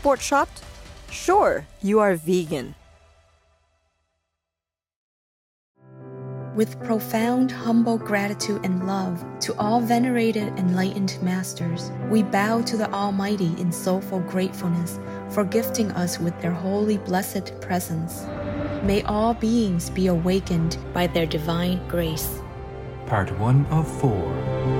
sport shopped? Sure, you are vegan. With profound, humble gratitude and love to all venerated enlightened masters, we bow to the Almighty in soulful gratefulness for gifting us with their holy, blessed presence. May all beings be awakened by their divine grace. Part 1 of 4.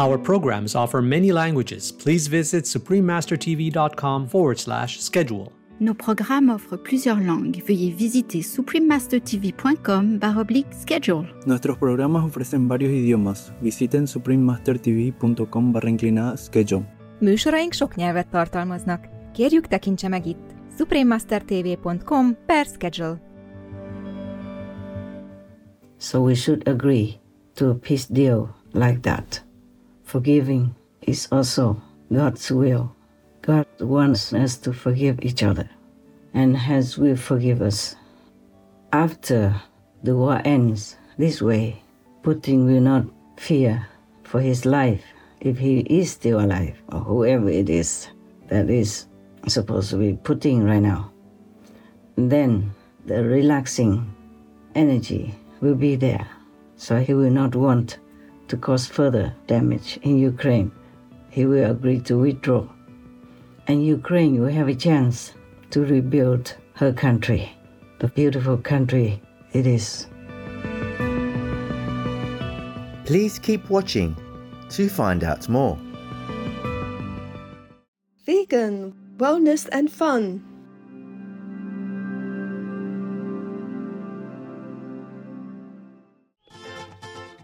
Our programs offer many languages. Please visit suprememastertv.com forward slash schedule. Nos programmes offrent plusieurs langues. Veuillez visiter suprememastertv.com baroblique schedule. Nuestros programas ofrecen varios idiomas. Visiten suprememastertv.com barra inclinada schedule. Műsoraink sok nyelvet tartalmaznak. Kérjük tekintse meg itt suprememastertv.com per schedule. So we should agree to a peace deal like that. Forgiving is also God's will. God wants us to forgive each other, and as we forgive us. After the war ends this way, Putin will not fear for his life if he is still alive, or whoever it is that is supposed to be Putin right now. Then the relaxing energy will be there, so he will not want to cause further damage in Ukraine. He will agree to withdraw and Ukraine will have a chance to rebuild her country, the beautiful country it is. Please keep watching to find out more. Vegan, wellness and fun.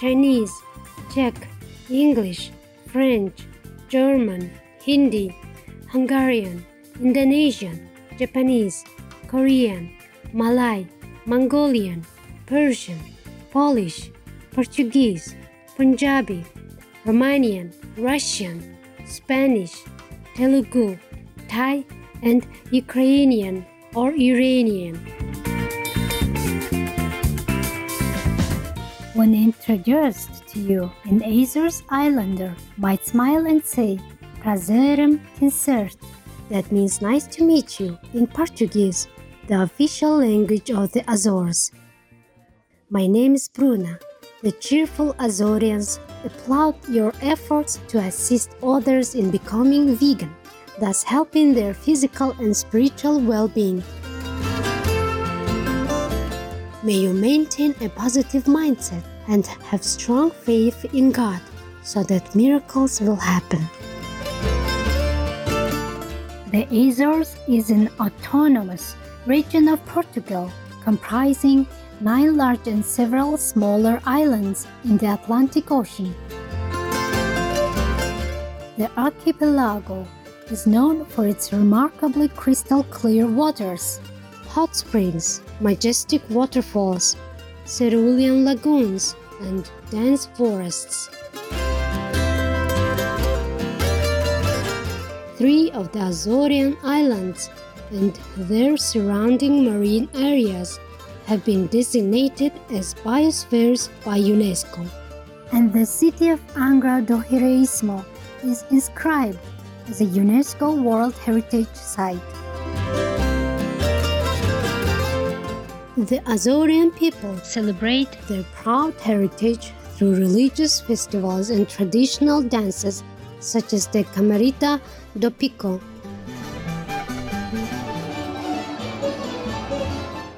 Chinese, Czech, English, French, German, Hindi, Hungarian, Indonesian, Japanese, Korean, Malay, Mongolian, Persian, Polish, Portuguese, Punjabi, Romanian, Russian, Spanish, Telugu, Thai, and Ukrainian or Iranian. When introduced to you, an Azores Islander might smile and say, Prazerem Concert. That means nice to meet you in Portuguese, the official language of the Azores. My name is Bruna. The cheerful Azorians applaud your efforts to assist others in becoming vegan, thus helping their physical and spiritual well being. May you maintain a positive mindset and have strong faith in God so that miracles will happen. The Azores is an autonomous region of Portugal comprising nine large and several smaller islands in the Atlantic Ocean. The archipelago is known for its remarkably crystal clear waters, hot springs, majestic waterfalls, cerulean lagoons, and dense forests. Three of the Azorean Islands and their surrounding marine areas have been designated as biospheres by UNESCO. And the city of Angra do Heroísmo is inscribed as a UNESCO World Heritage Site. The Azorean people celebrate their proud heritage through religious festivals and traditional dances such as the Chamarrita do Pico.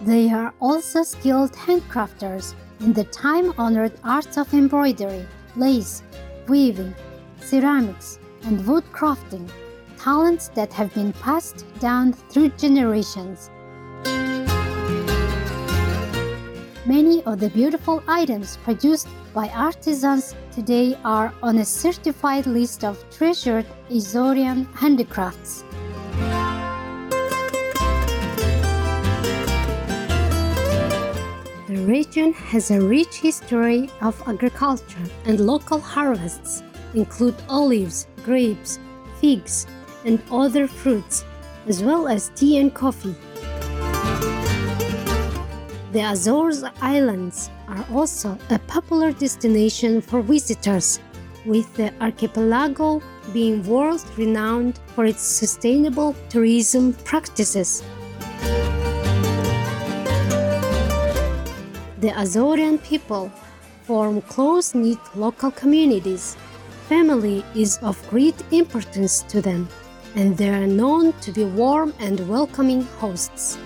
They are also skilled handcrafters in the time honored arts of embroidery, lace, weaving, ceramics, and wood crafting, talents that have been passed down through generations. Many of the beautiful items produced by artisans today are on a certified list of treasured Azorian handicrafts. The region has a rich history of agriculture and local harvests include olives, grapes, figs, and other fruits, as well as tea and coffee. The Azores Islands are also a popular destination for visitors, with the archipelago being world renowned for its sustainable tourism practices. The Azorean people form close knit local communities. Family is of great importance to them, and they are known to be warm and welcoming hosts.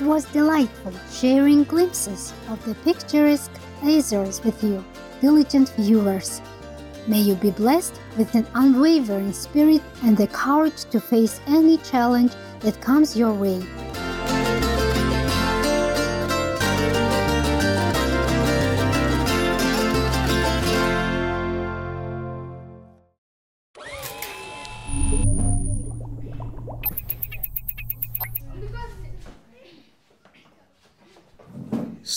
It was delightful sharing glimpses of the picturesque Azores with you, diligent viewers. May you be blessed with an unwavering spirit and the courage to face any challenge that comes your way.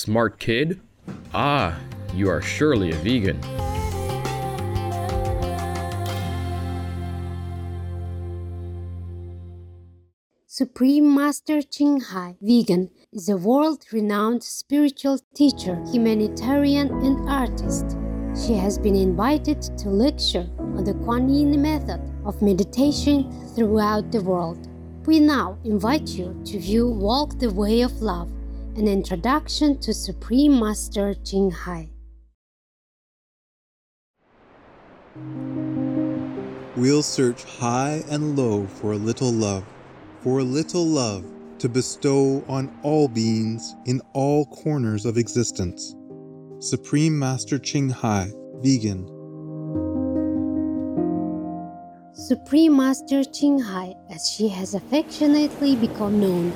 Smart kid? Ah, you are surely a vegan. Supreme Master Ching Hai, vegan, is a world renowned spiritual teacher, humanitarian, and artist. She has been invited to lecture on the Kuan Yin method of meditation throughout the world. We now invite you to view Walk the Way of Love, an introduction to Supreme Master Ching Hai. We'll search high and low for a little love, for a little love to bestow on all beings in all corners of existence. Supreme Master Ching Hai, vegan. Supreme Master Ching Hai, as she has affectionately become known,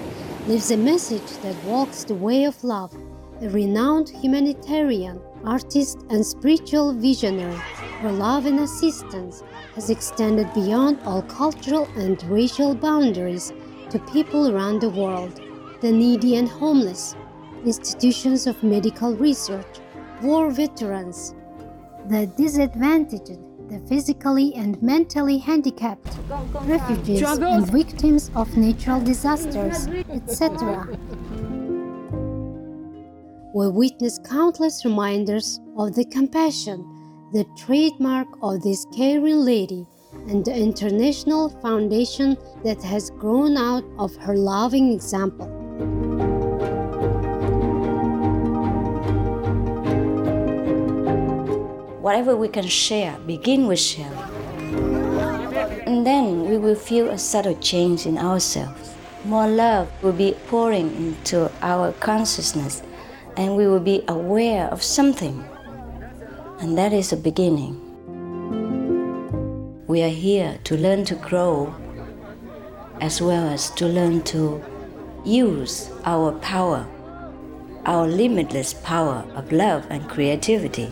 lives a message that walks the way of love, a renowned humanitarian, artist, and spiritual visionary. Her love and assistance has extended beyond all cultural and racial boundaries to people around the world, the needy and homeless, institutions of medical research, war veterans, the disadvantaged, the physically and mentally handicapped, refugees and victims of natural disasters, etc. We witness countless reminders of the compassion, the trademark of this caring lady, and the international foundation that has grown out of her loving example. Whatever we can share, begin with sharing. And then we will feel a subtle change in ourselves. More love will be pouring into our consciousness, and we will be aware of something. And that is a beginning. We are here to learn to grow as well as to learn to use our power, our limitless power of love and creativity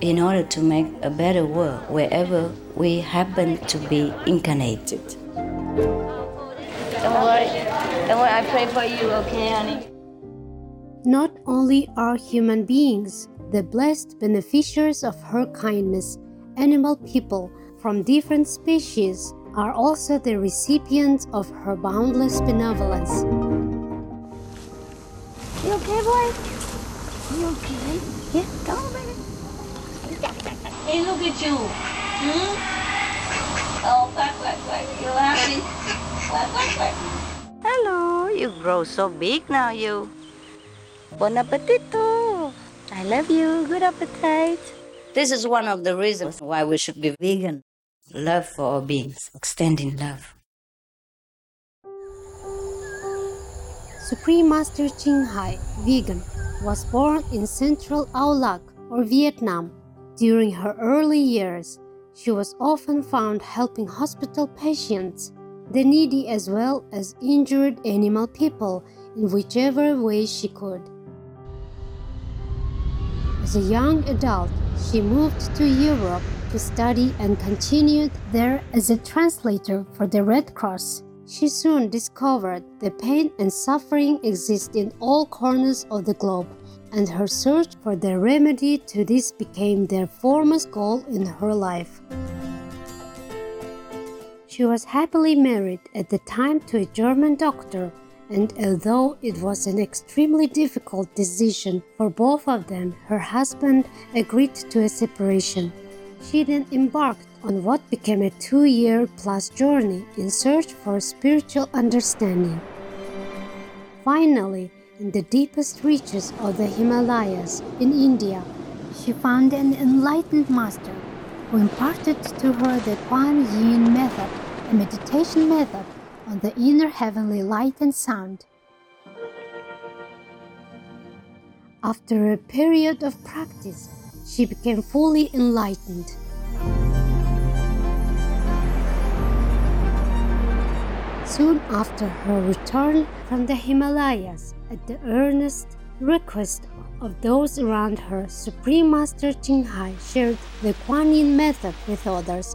in order to make a better world wherever we happen to be incarnated. Don't worry. Don't worry, I pray for you, okay, honey? Not only are human beings the blessed beneficiaries of her kindness, animal people from different species are also the recipients of her boundless benevolence. You okay, boy? You okay? Yeah, come on, baby. Hey, look at you. Hmm? Oh, quack, quack, quack. You happy? Hello, you grow so big now, you. Bon appetito! I love you. Good appetite. This is one of the reasons why we should be vegan. Love for all beings, extending love. Supreme Master Ching Hai, vegan, was born in central Ao Lac, or Vietnam. During her early years, she was often found helping hospital patients, the needy as well as injured animal people in whichever way she could. As a young adult, she moved to Europe to study and continued there as a translator for the Red Cross. She soon discovered the pain and suffering exist in all corners of the globe, and her search for the remedy to this became their foremost goal in her life. She was happily married at the time to a German doctor, and although it was an extremely difficult decision for both of them, her husband agreed to a separation. She then embarked on what became a two year plus journey in search for spiritual understanding. Finally, in the deepest reaches of the Himalayas in India, she found an enlightened master who imparted to her the Kuan Yin method, a meditation method on the inner heavenly light and sound. After a period of practice, she became fully enlightened. Soon after her return from the Himalayas, at the earnest request of those around her, Supreme Master Ching Hai shared the Kuan Yin method with others,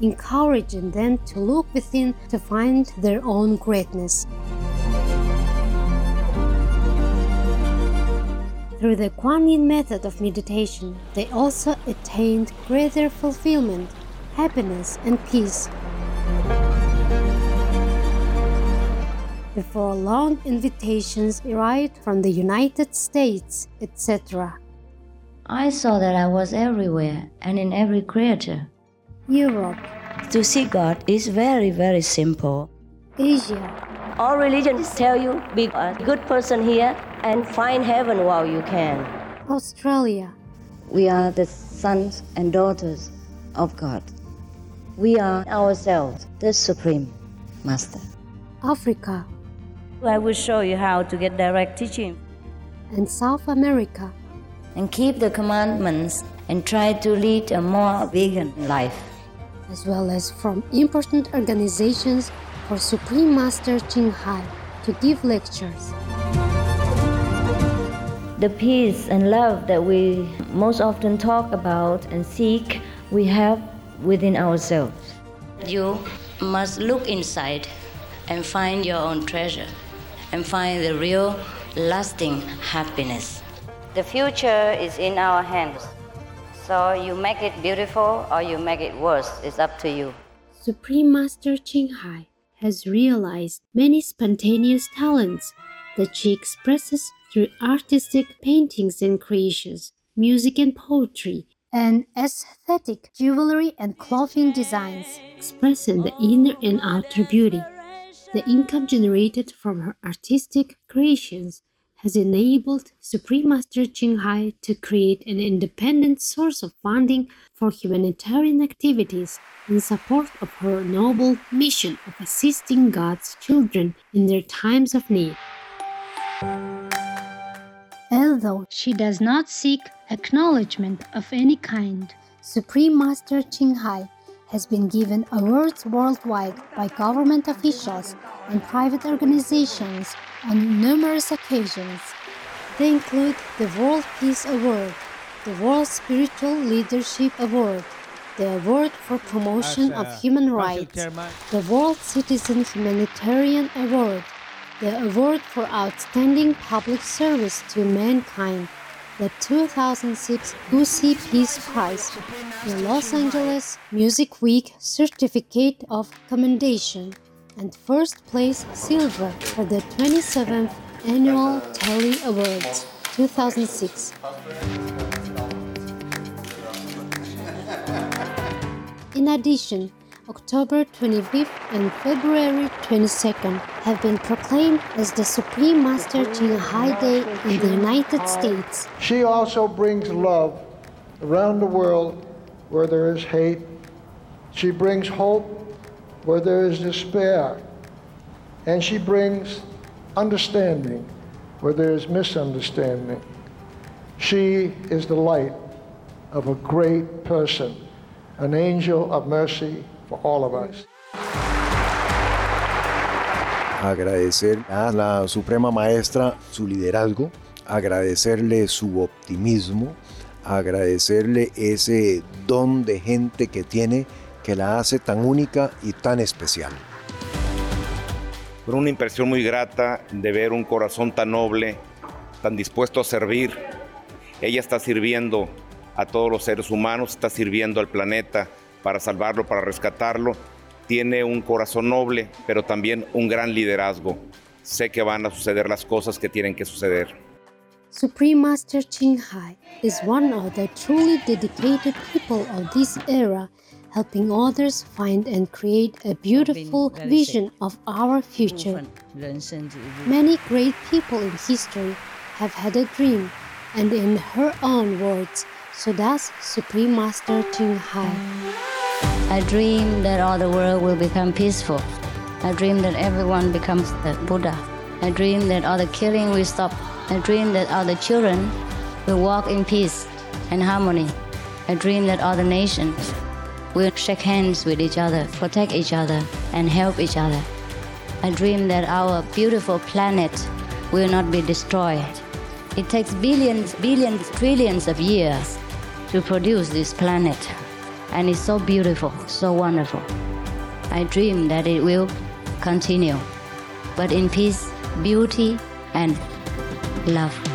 encouraging them to look within to find their own greatness. Through the Kuan Yin method of meditation, they also attained greater fulfillment, happiness, and peace. Before long invitations arrived from the United States, etc. I saw that I was everywhere and in every creature. Europe, To see God is very, very simple. Asia, All religions tell you be a good person here and find heaven while you can. Australia, We are the sons and daughters of God. We are ourselves the Supreme Master. Africa, I will show you how to get direct teaching and South America. and keep the commandments and try to lead a more vegan life. as well as from important organizations for Supreme Master Ching Hai to give lectures. The peace and love that we most often talk about and seek, we have within ourselves. You must look inside and find your own treasure and find the real, lasting happiness. The future is in our hands. So you make it beautiful or you make it worse. It's up to you. Supreme Master Ching Hai has realized many spontaneous talents that she expresses through artistic paintings and creations, music and poetry, and aesthetic jewelry and clothing designs, expressing the inner and outer beauty. The income generated from her artistic creations has enabled Supreme Master Ching Hai to create an independent source of funding for humanitarian activities in support of her noble mission of assisting God's children in their times of need. Although she does not seek acknowledgement of any kind, Supreme Master Ching Hai has been given awards worldwide by government officials and private organizations on numerous occasions. They include the World Peace Award, the World Spiritual Leadership Award, the Award for Promotion of Human Rights, the World Citizen Humanitarian Award, the Award for Outstanding Public Service to Mankind, the 2006 Gusi Peace Prize, the Los Angeles Music Week Certificate of Commendation, and first place silver for the 27th Annual Telly Awards 2006. In addition, October 25th and February 22nd have been proclaimed as the Supreme Master Ching Hai Day in the United States. She also brings love around the world where there is hate. She brings hope where there is despair. And she brings understanding where there is misunderstanding. She is the light of a great person, an angel of mercy for all of us. Agradecer a la Suprema Maestra su liderazgo, agradecerle su optimismo, agradecerle ese don de gente que tiene que la hace tan única y tan especial. Fue una impresión muy grata de ver un corazón tan noble, tan dispuesto a servir. Ella está sirviendo a todos los seres humanos, está sirviendo al planeta para salvarlo, para rescatarlo. Tiene un corazón noble, pero también un gran liderazgo. Sé que van a suceder las cosas que tienen que suceder. Supreme Master Ching Hai is one of the truly dedicated people of this era, helping others find and create a beautiful vision of our future. Many great people in history have had a dream, and in her own words, so does Supreme Master Ching Hai. I dream that all the world will become peaceful. I dream that everyone becomes the Buddha. I dream that all the killing will stop. I dream that all the children will walk in peace and harmony. I dream that all the nations will shake hands with each other, protect each other, and help each other. I dream that our beautiful planet will not be destroyed. It takes billions, billions, trillions of years to produce this planet, and it's so beautiful, so wonderful. I dream that it will continue, but in peace, beauty, and love.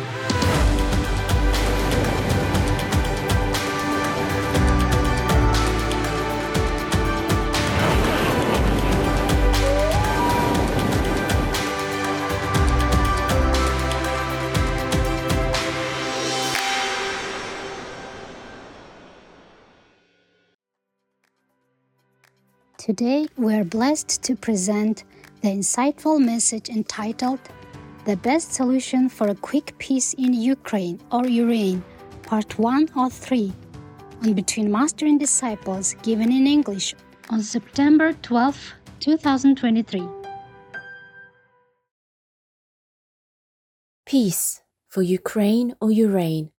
Today, we are blessed to present the insightful message entitled The Best Solution for a Quick Peace in Ukraine or Ukraine, Part 1 or 3, on Between Master and Disciples, given in English on September 12, 2023. Peace for Ukraine or Ukraine.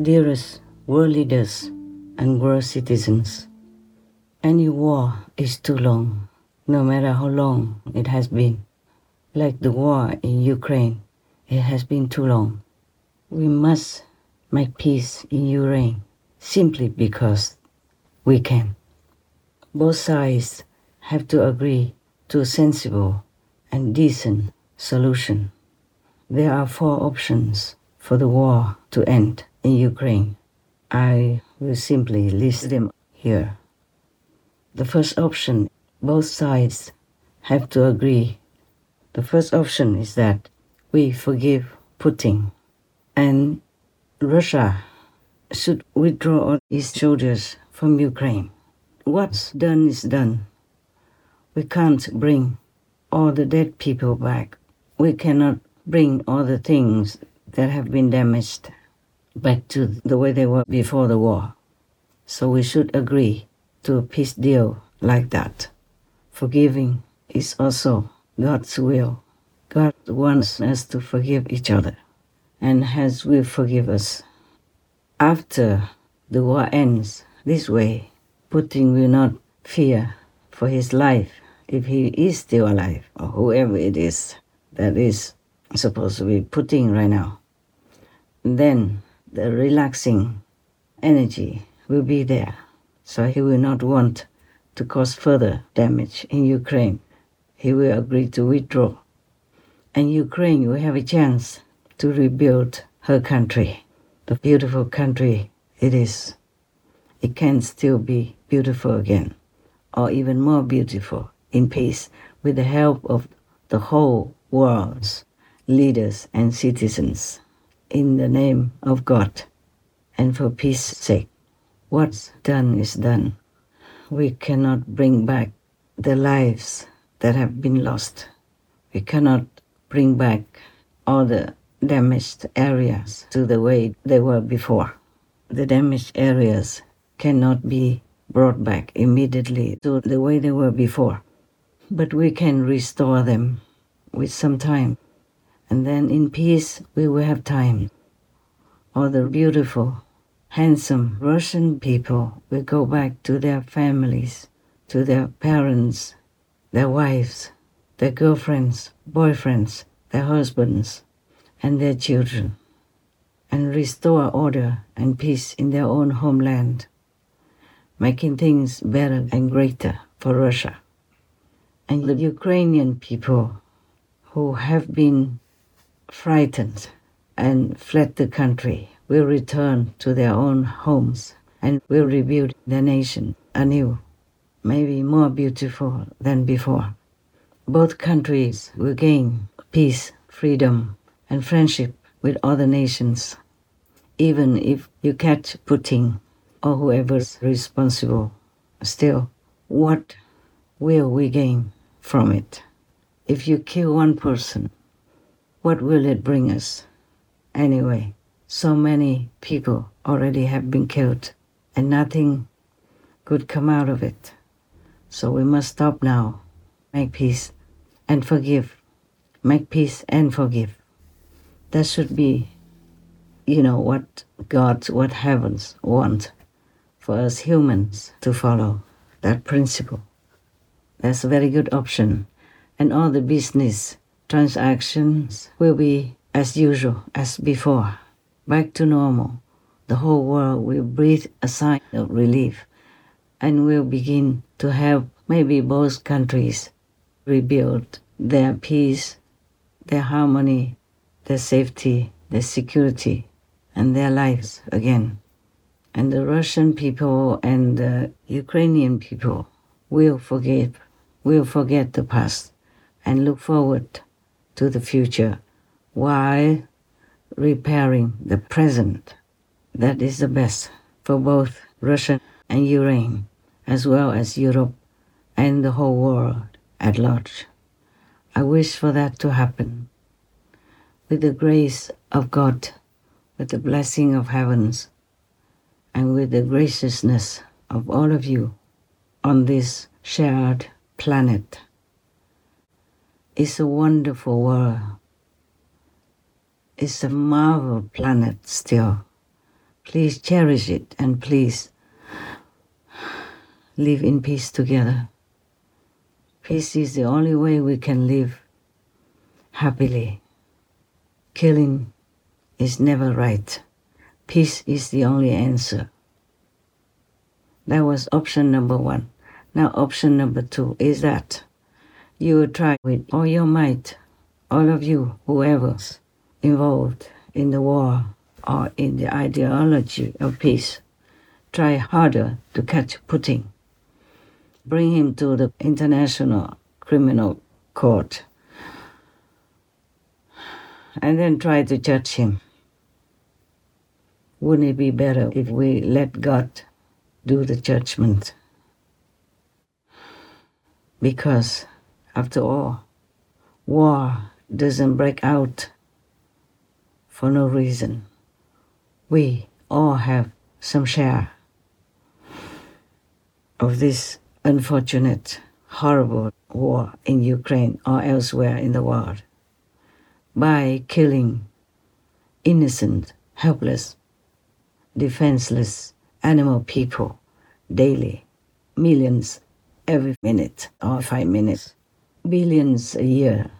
Dearest world leaders and world citizens, any war is too long, no matter how long it has been. Like the war in Ukraine, it has been too long. We must make peace in Ukraine simply because we can. Both sides have to agree to a sensible and decent solution. There are four options for the war to end in Ukraine. I will simply list them here. The first option, both sides have to agree. The first option is that we forgive Putin and Russia should withdraw all its soldiers from Ukraine. What's done is done. We can't bring all the dead people back. We cannot bring all the things that have been damaged back to the way they were before the war. So we should agree to a peace deal like that. Forgiving is also God's will. God wants us to forgive each other, and as will forgive us. After the war ends this way, Putin will not fear for his life if he is still alive, or whoever it is that is supposed to be Putin right now. Then the relaxing energy will be there. So he will not want to cause further damage in Ukraine. he will agree to withdraw. And Ukraine will have a chance to rebuild her country, the beautiful country it is. It can still be beautiful again, or even more beautiful in peace with the help of the whole world's leaders and citizens. In the name of God and for peace sake, what's done is done. We cannot bring back the lives that have been lost. We cannot bring back all the damaged areas to the way they were before. The damaged areas cannot be brought back immediately to the way they were before. But we can restore them with some time. And then in peace, we will have time. All the beautiful, handsome Russian people will go back to their families, to their parents, their wives, their girlfriends, boyfriends, their husbands, and their children, and restore order and peace in their own homeland, making things better and greater for Russia. And the Ukrainian people who have been frightened and fled the country will return to their own homes and will rebuild their nation anew maybe more beautiful than before. Both countries will gain peace, freedom, and friendship with other nations, even if you catch Putin or whoever's responsible. Still, what will we gain from it? If you kill one person, what will it bring us? Anyway, so many people already have been killed, and nothing could come out of it. So we must stop now, make peace, and forgive. Make peace and forgive. That should be, you know, what God, what heavens want for us humans to follow that principle. That's a very good option. And all the business transactions will be as usual, as before, back to normal. The whole world will breathe a sigh of relief and will begin to help maybe both countries rebuild their peace, their harmony, their safety, their security, and their lives again. And the Russian people and the Ukrainian people will forgive, will forget the past, and look forward to the future while repairing the present. That is the best for both Russia and Ukraine as well as Europe and the whole world at large. I wish for that to happen. With the grace of God, with the blessing of heavens, and with the graciousness of all of you on this shared planet. It's a wonderful world. It's a marvel planet still. Please cherish it and please live in peace together. Peace is the only way we can live happily. Killing is never right. Peace is the only answer. That was option number one. Now, option number two is that you try with all your might, all of you, whoever's involved in the war or in the ideology of peace, try harder to catch Putin bring him to the International Criminal Court and then try to judge him. Wouldn't it be better if we let God do the judgment? Because, after all, war doesn't break out for no reason. We all have some share of this unfortunate, horrible war in Ukraine or elsewhere in the world by killing innocent, helpless, defenseless animal people daily, millions every minute or five minutes, billions a year.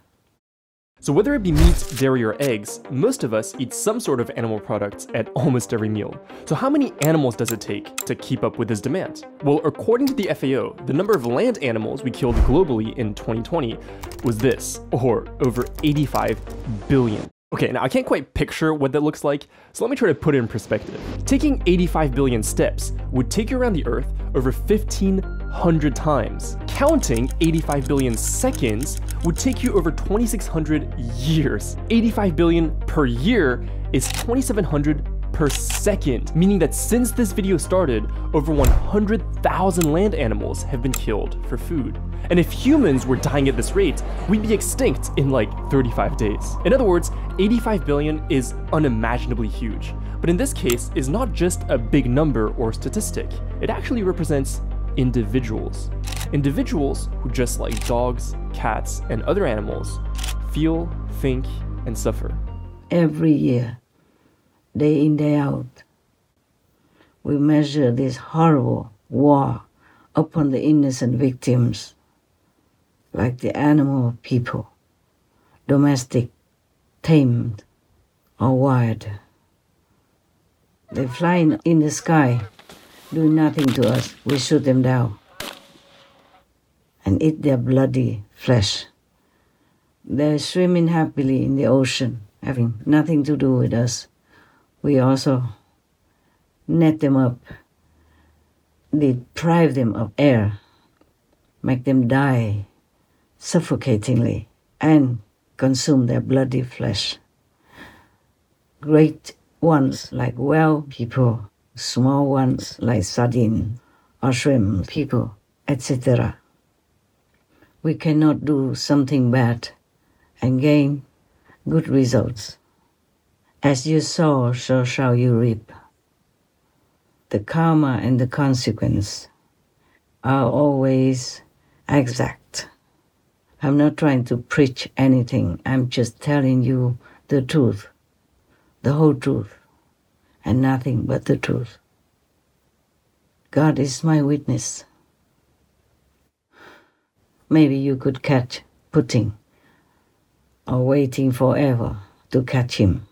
So, whether it be meat, dairy, or eggs, most of us eat some sort of animal products at almost every meal. So, how many animals does it take to keep up with this demand? Well, according to the FAO, the number of land animals we killed globally in 2020 was this, or over 85 billion. Okay, now I can't quite picture what that looks like, so let me try to put it in perspective. Taking 85 billion steps would take you around the Earth over 1,500 times. Counting 85 billion seconds would take you over 2,600 years. 85 billion per year is 2,700 per second, meaning that since this video started, over 100,000 land animals have been killed for food. And if humans were dying at this rate, we'd be extinct in like 35 days. In other words, 85 billion is unimaginably huge. But in this case, is not just a big number or statistic. It actually represents individuals. Individuals who, just like dogs, cats, and other animals, feel, think, and suffer. Every year, day in, day out, we measure this horrible war upon the innocent victims, like the animal people, domestic, tamed, or wild. They fly in the sky, do nothing to us. We shoot them down and eat their bloody flesh. They're swimming happily in the ocean, having nothing to do with us. We also net them up, deprive them of air, make them die suffocatingly, and consume their bloody flesh. Great ones like whale people, small ones like sardine or shrimp people, etc. We cannot do something bad and gain good results. As you sow, so shall you reap. The karma and the consequence are always exact. I'm not trying to preach anything, I'm just telling you the truth, the whole truth, and nothing but the truth. God is my witness. Maybe you could catch Putin or waiting forever to catch him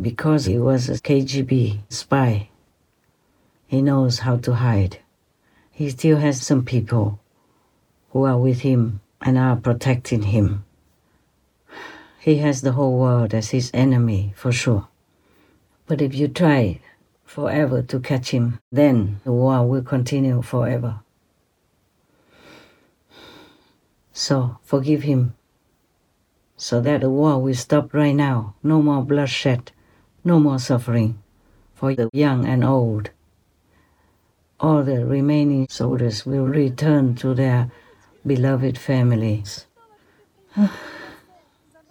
because he was a KGB spy. He knows how to hide. He still has some people who are with him and are protecting him. He has the whole world as his enemy, for sure. But if you try forever to catch him, then the war will continue forever. So forgive him, so that the war will stop right now. No more bloodshed, no more suffering for the young and old. All the remaining soldiers will return to their beloved families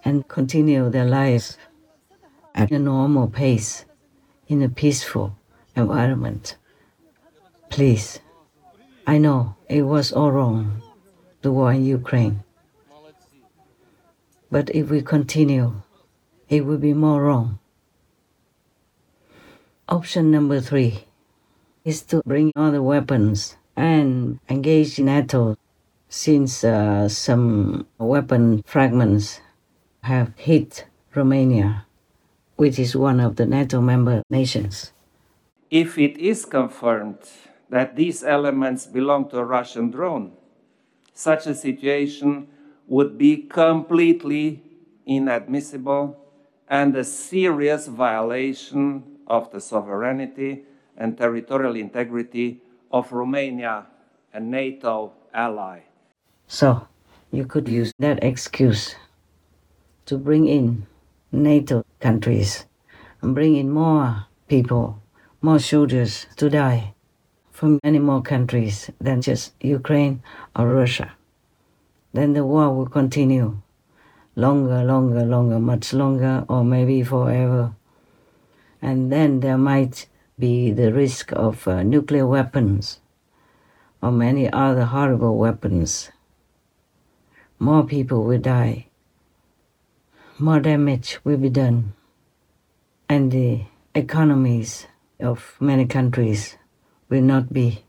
and continue their lives at a normal pace in a peaceful environment. Please, I know it was all wrong, the war in Ukraine. But if we continue, it will be more wrong. Option number three is to bring other weapons and engage in NATO since uh, some weapon fragments have hit Romania, which is one of the NATO member nations. If it is confirmed that these elements belong to a Russian drone, such a situation would be completely inadmissible and a serious violation of the sovereignty and territorial integrity of Romania, a NATO ally. So, you could use that excuse to bring in NATO countries and bring in more people, more soldiers to die from many more countries than just Ukraine or Russia. Then the war will continue longer, longer, longer, much longer, or maybe forever. And then there might be the risk of uh, nuclear weapons or many other horrible weapons. More people will die more damage will be done, and the economies of many countries will not be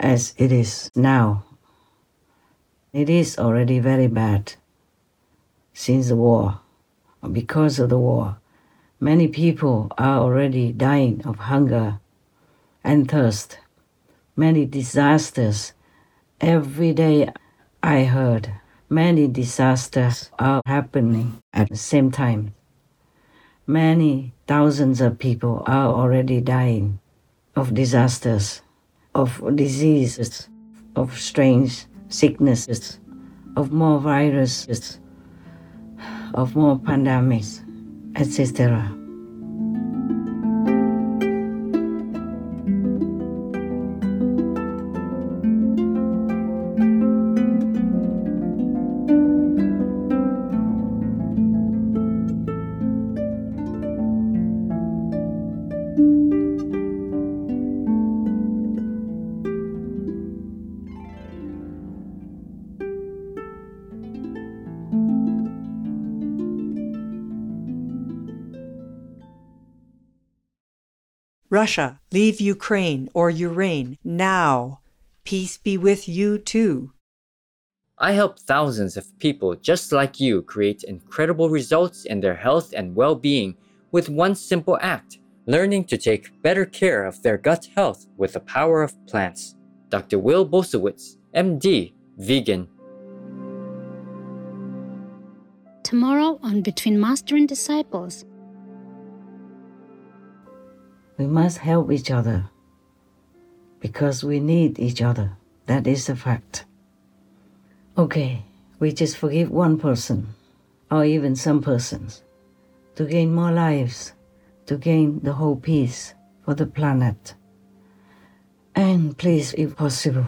as it is now. It is already very bad. since the war, because of the war. Many people are already dying of hunger and thirst. Many disasters. Every day I heard many disasters are happening at the same time. Many thousands of people are already dying of disasters, of diseases, of strange sicknesses, of more viruses, of more pandemics, etc. Russia, leave Ukraine or Ukraina now. Peace be with you too. I help thousands of people just like you create incredible results in their health and well being with one simple act learning to take better care of their gut health with the power of plants. Dr. Will Bulsiewicz, MD, vegan. Tomorrow on Between Master and Disciples, We must help each other because we need each other. That is a fact. Okay, we just forgive one person or even some persons to gain more lives, to gain the whole peace for the planet. And please, if possible,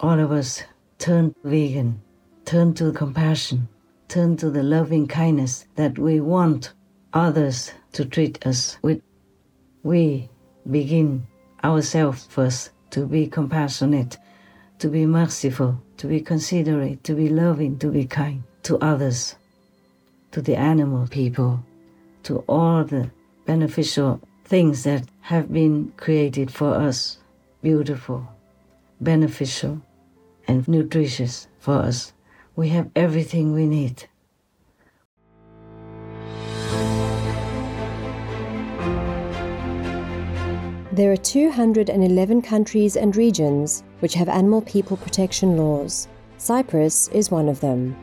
all of us turn vegan, turn to compassion, turn to the loving kindness that we want others to treat us with we begin ourselves first to be compassionate, to be merciful, to be considerate, to be loving, to be kind to others, to the animal people, to all the beneficial things that have been created for us, beautiful, beneficial, and nutritious for us. We have everything we need. There are 211 countries and regions which have animal people protection laws. Cyprus is one of them.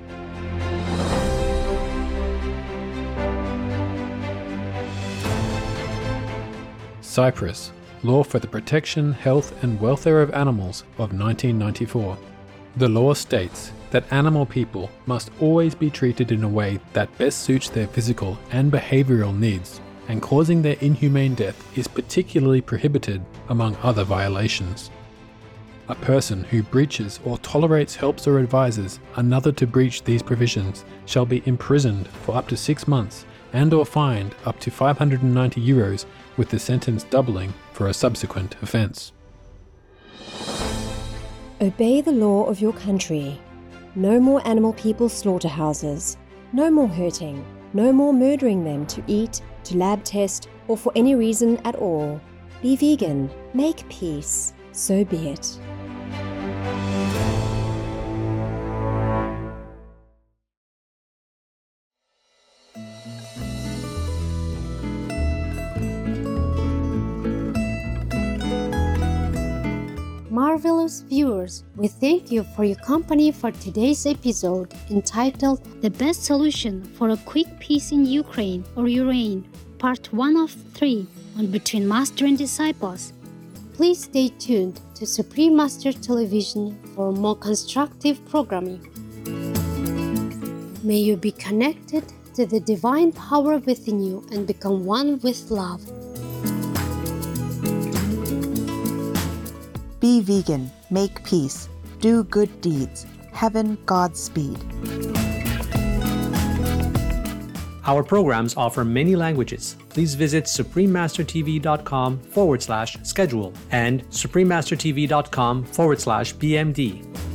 Cyprus Law for the Protection, Health and Welfare of Animals of 1994. The law states that animal people must always be treated in a way that best suits their physical and behavioral needs and causing their inhumane death is particularly prohibited among other violations. A person who breaches or tolerates helps or advises another to breach these provisions shall be imprisoned for up to 6 months and or fined up to 590 euros with the sentence doubling for a subsequent offence. Obey the law of your country. No more animal people slaughterhouses. No more hurting. No more murdering them to eat, to lab test, or for any reason at all. Be vegan. Make peace. So be it. Marvelous viewers, we thank you for your company for today's episode entitled The Best Solution for a Quick Peace in Ukraine or Ukraina, Part 1 of 3 on Between Master and Disciples. Please stay tuned to Supreme Master Television for more constructive programming. May you be connected to the divine power within you and become one with love. Be vegan, make peace, do good deeds. Heaven Godspeed. Our programs offer many languages. Please visit suprememastertv.com forward slash schedule and suprememastertv.com forward slash BMD.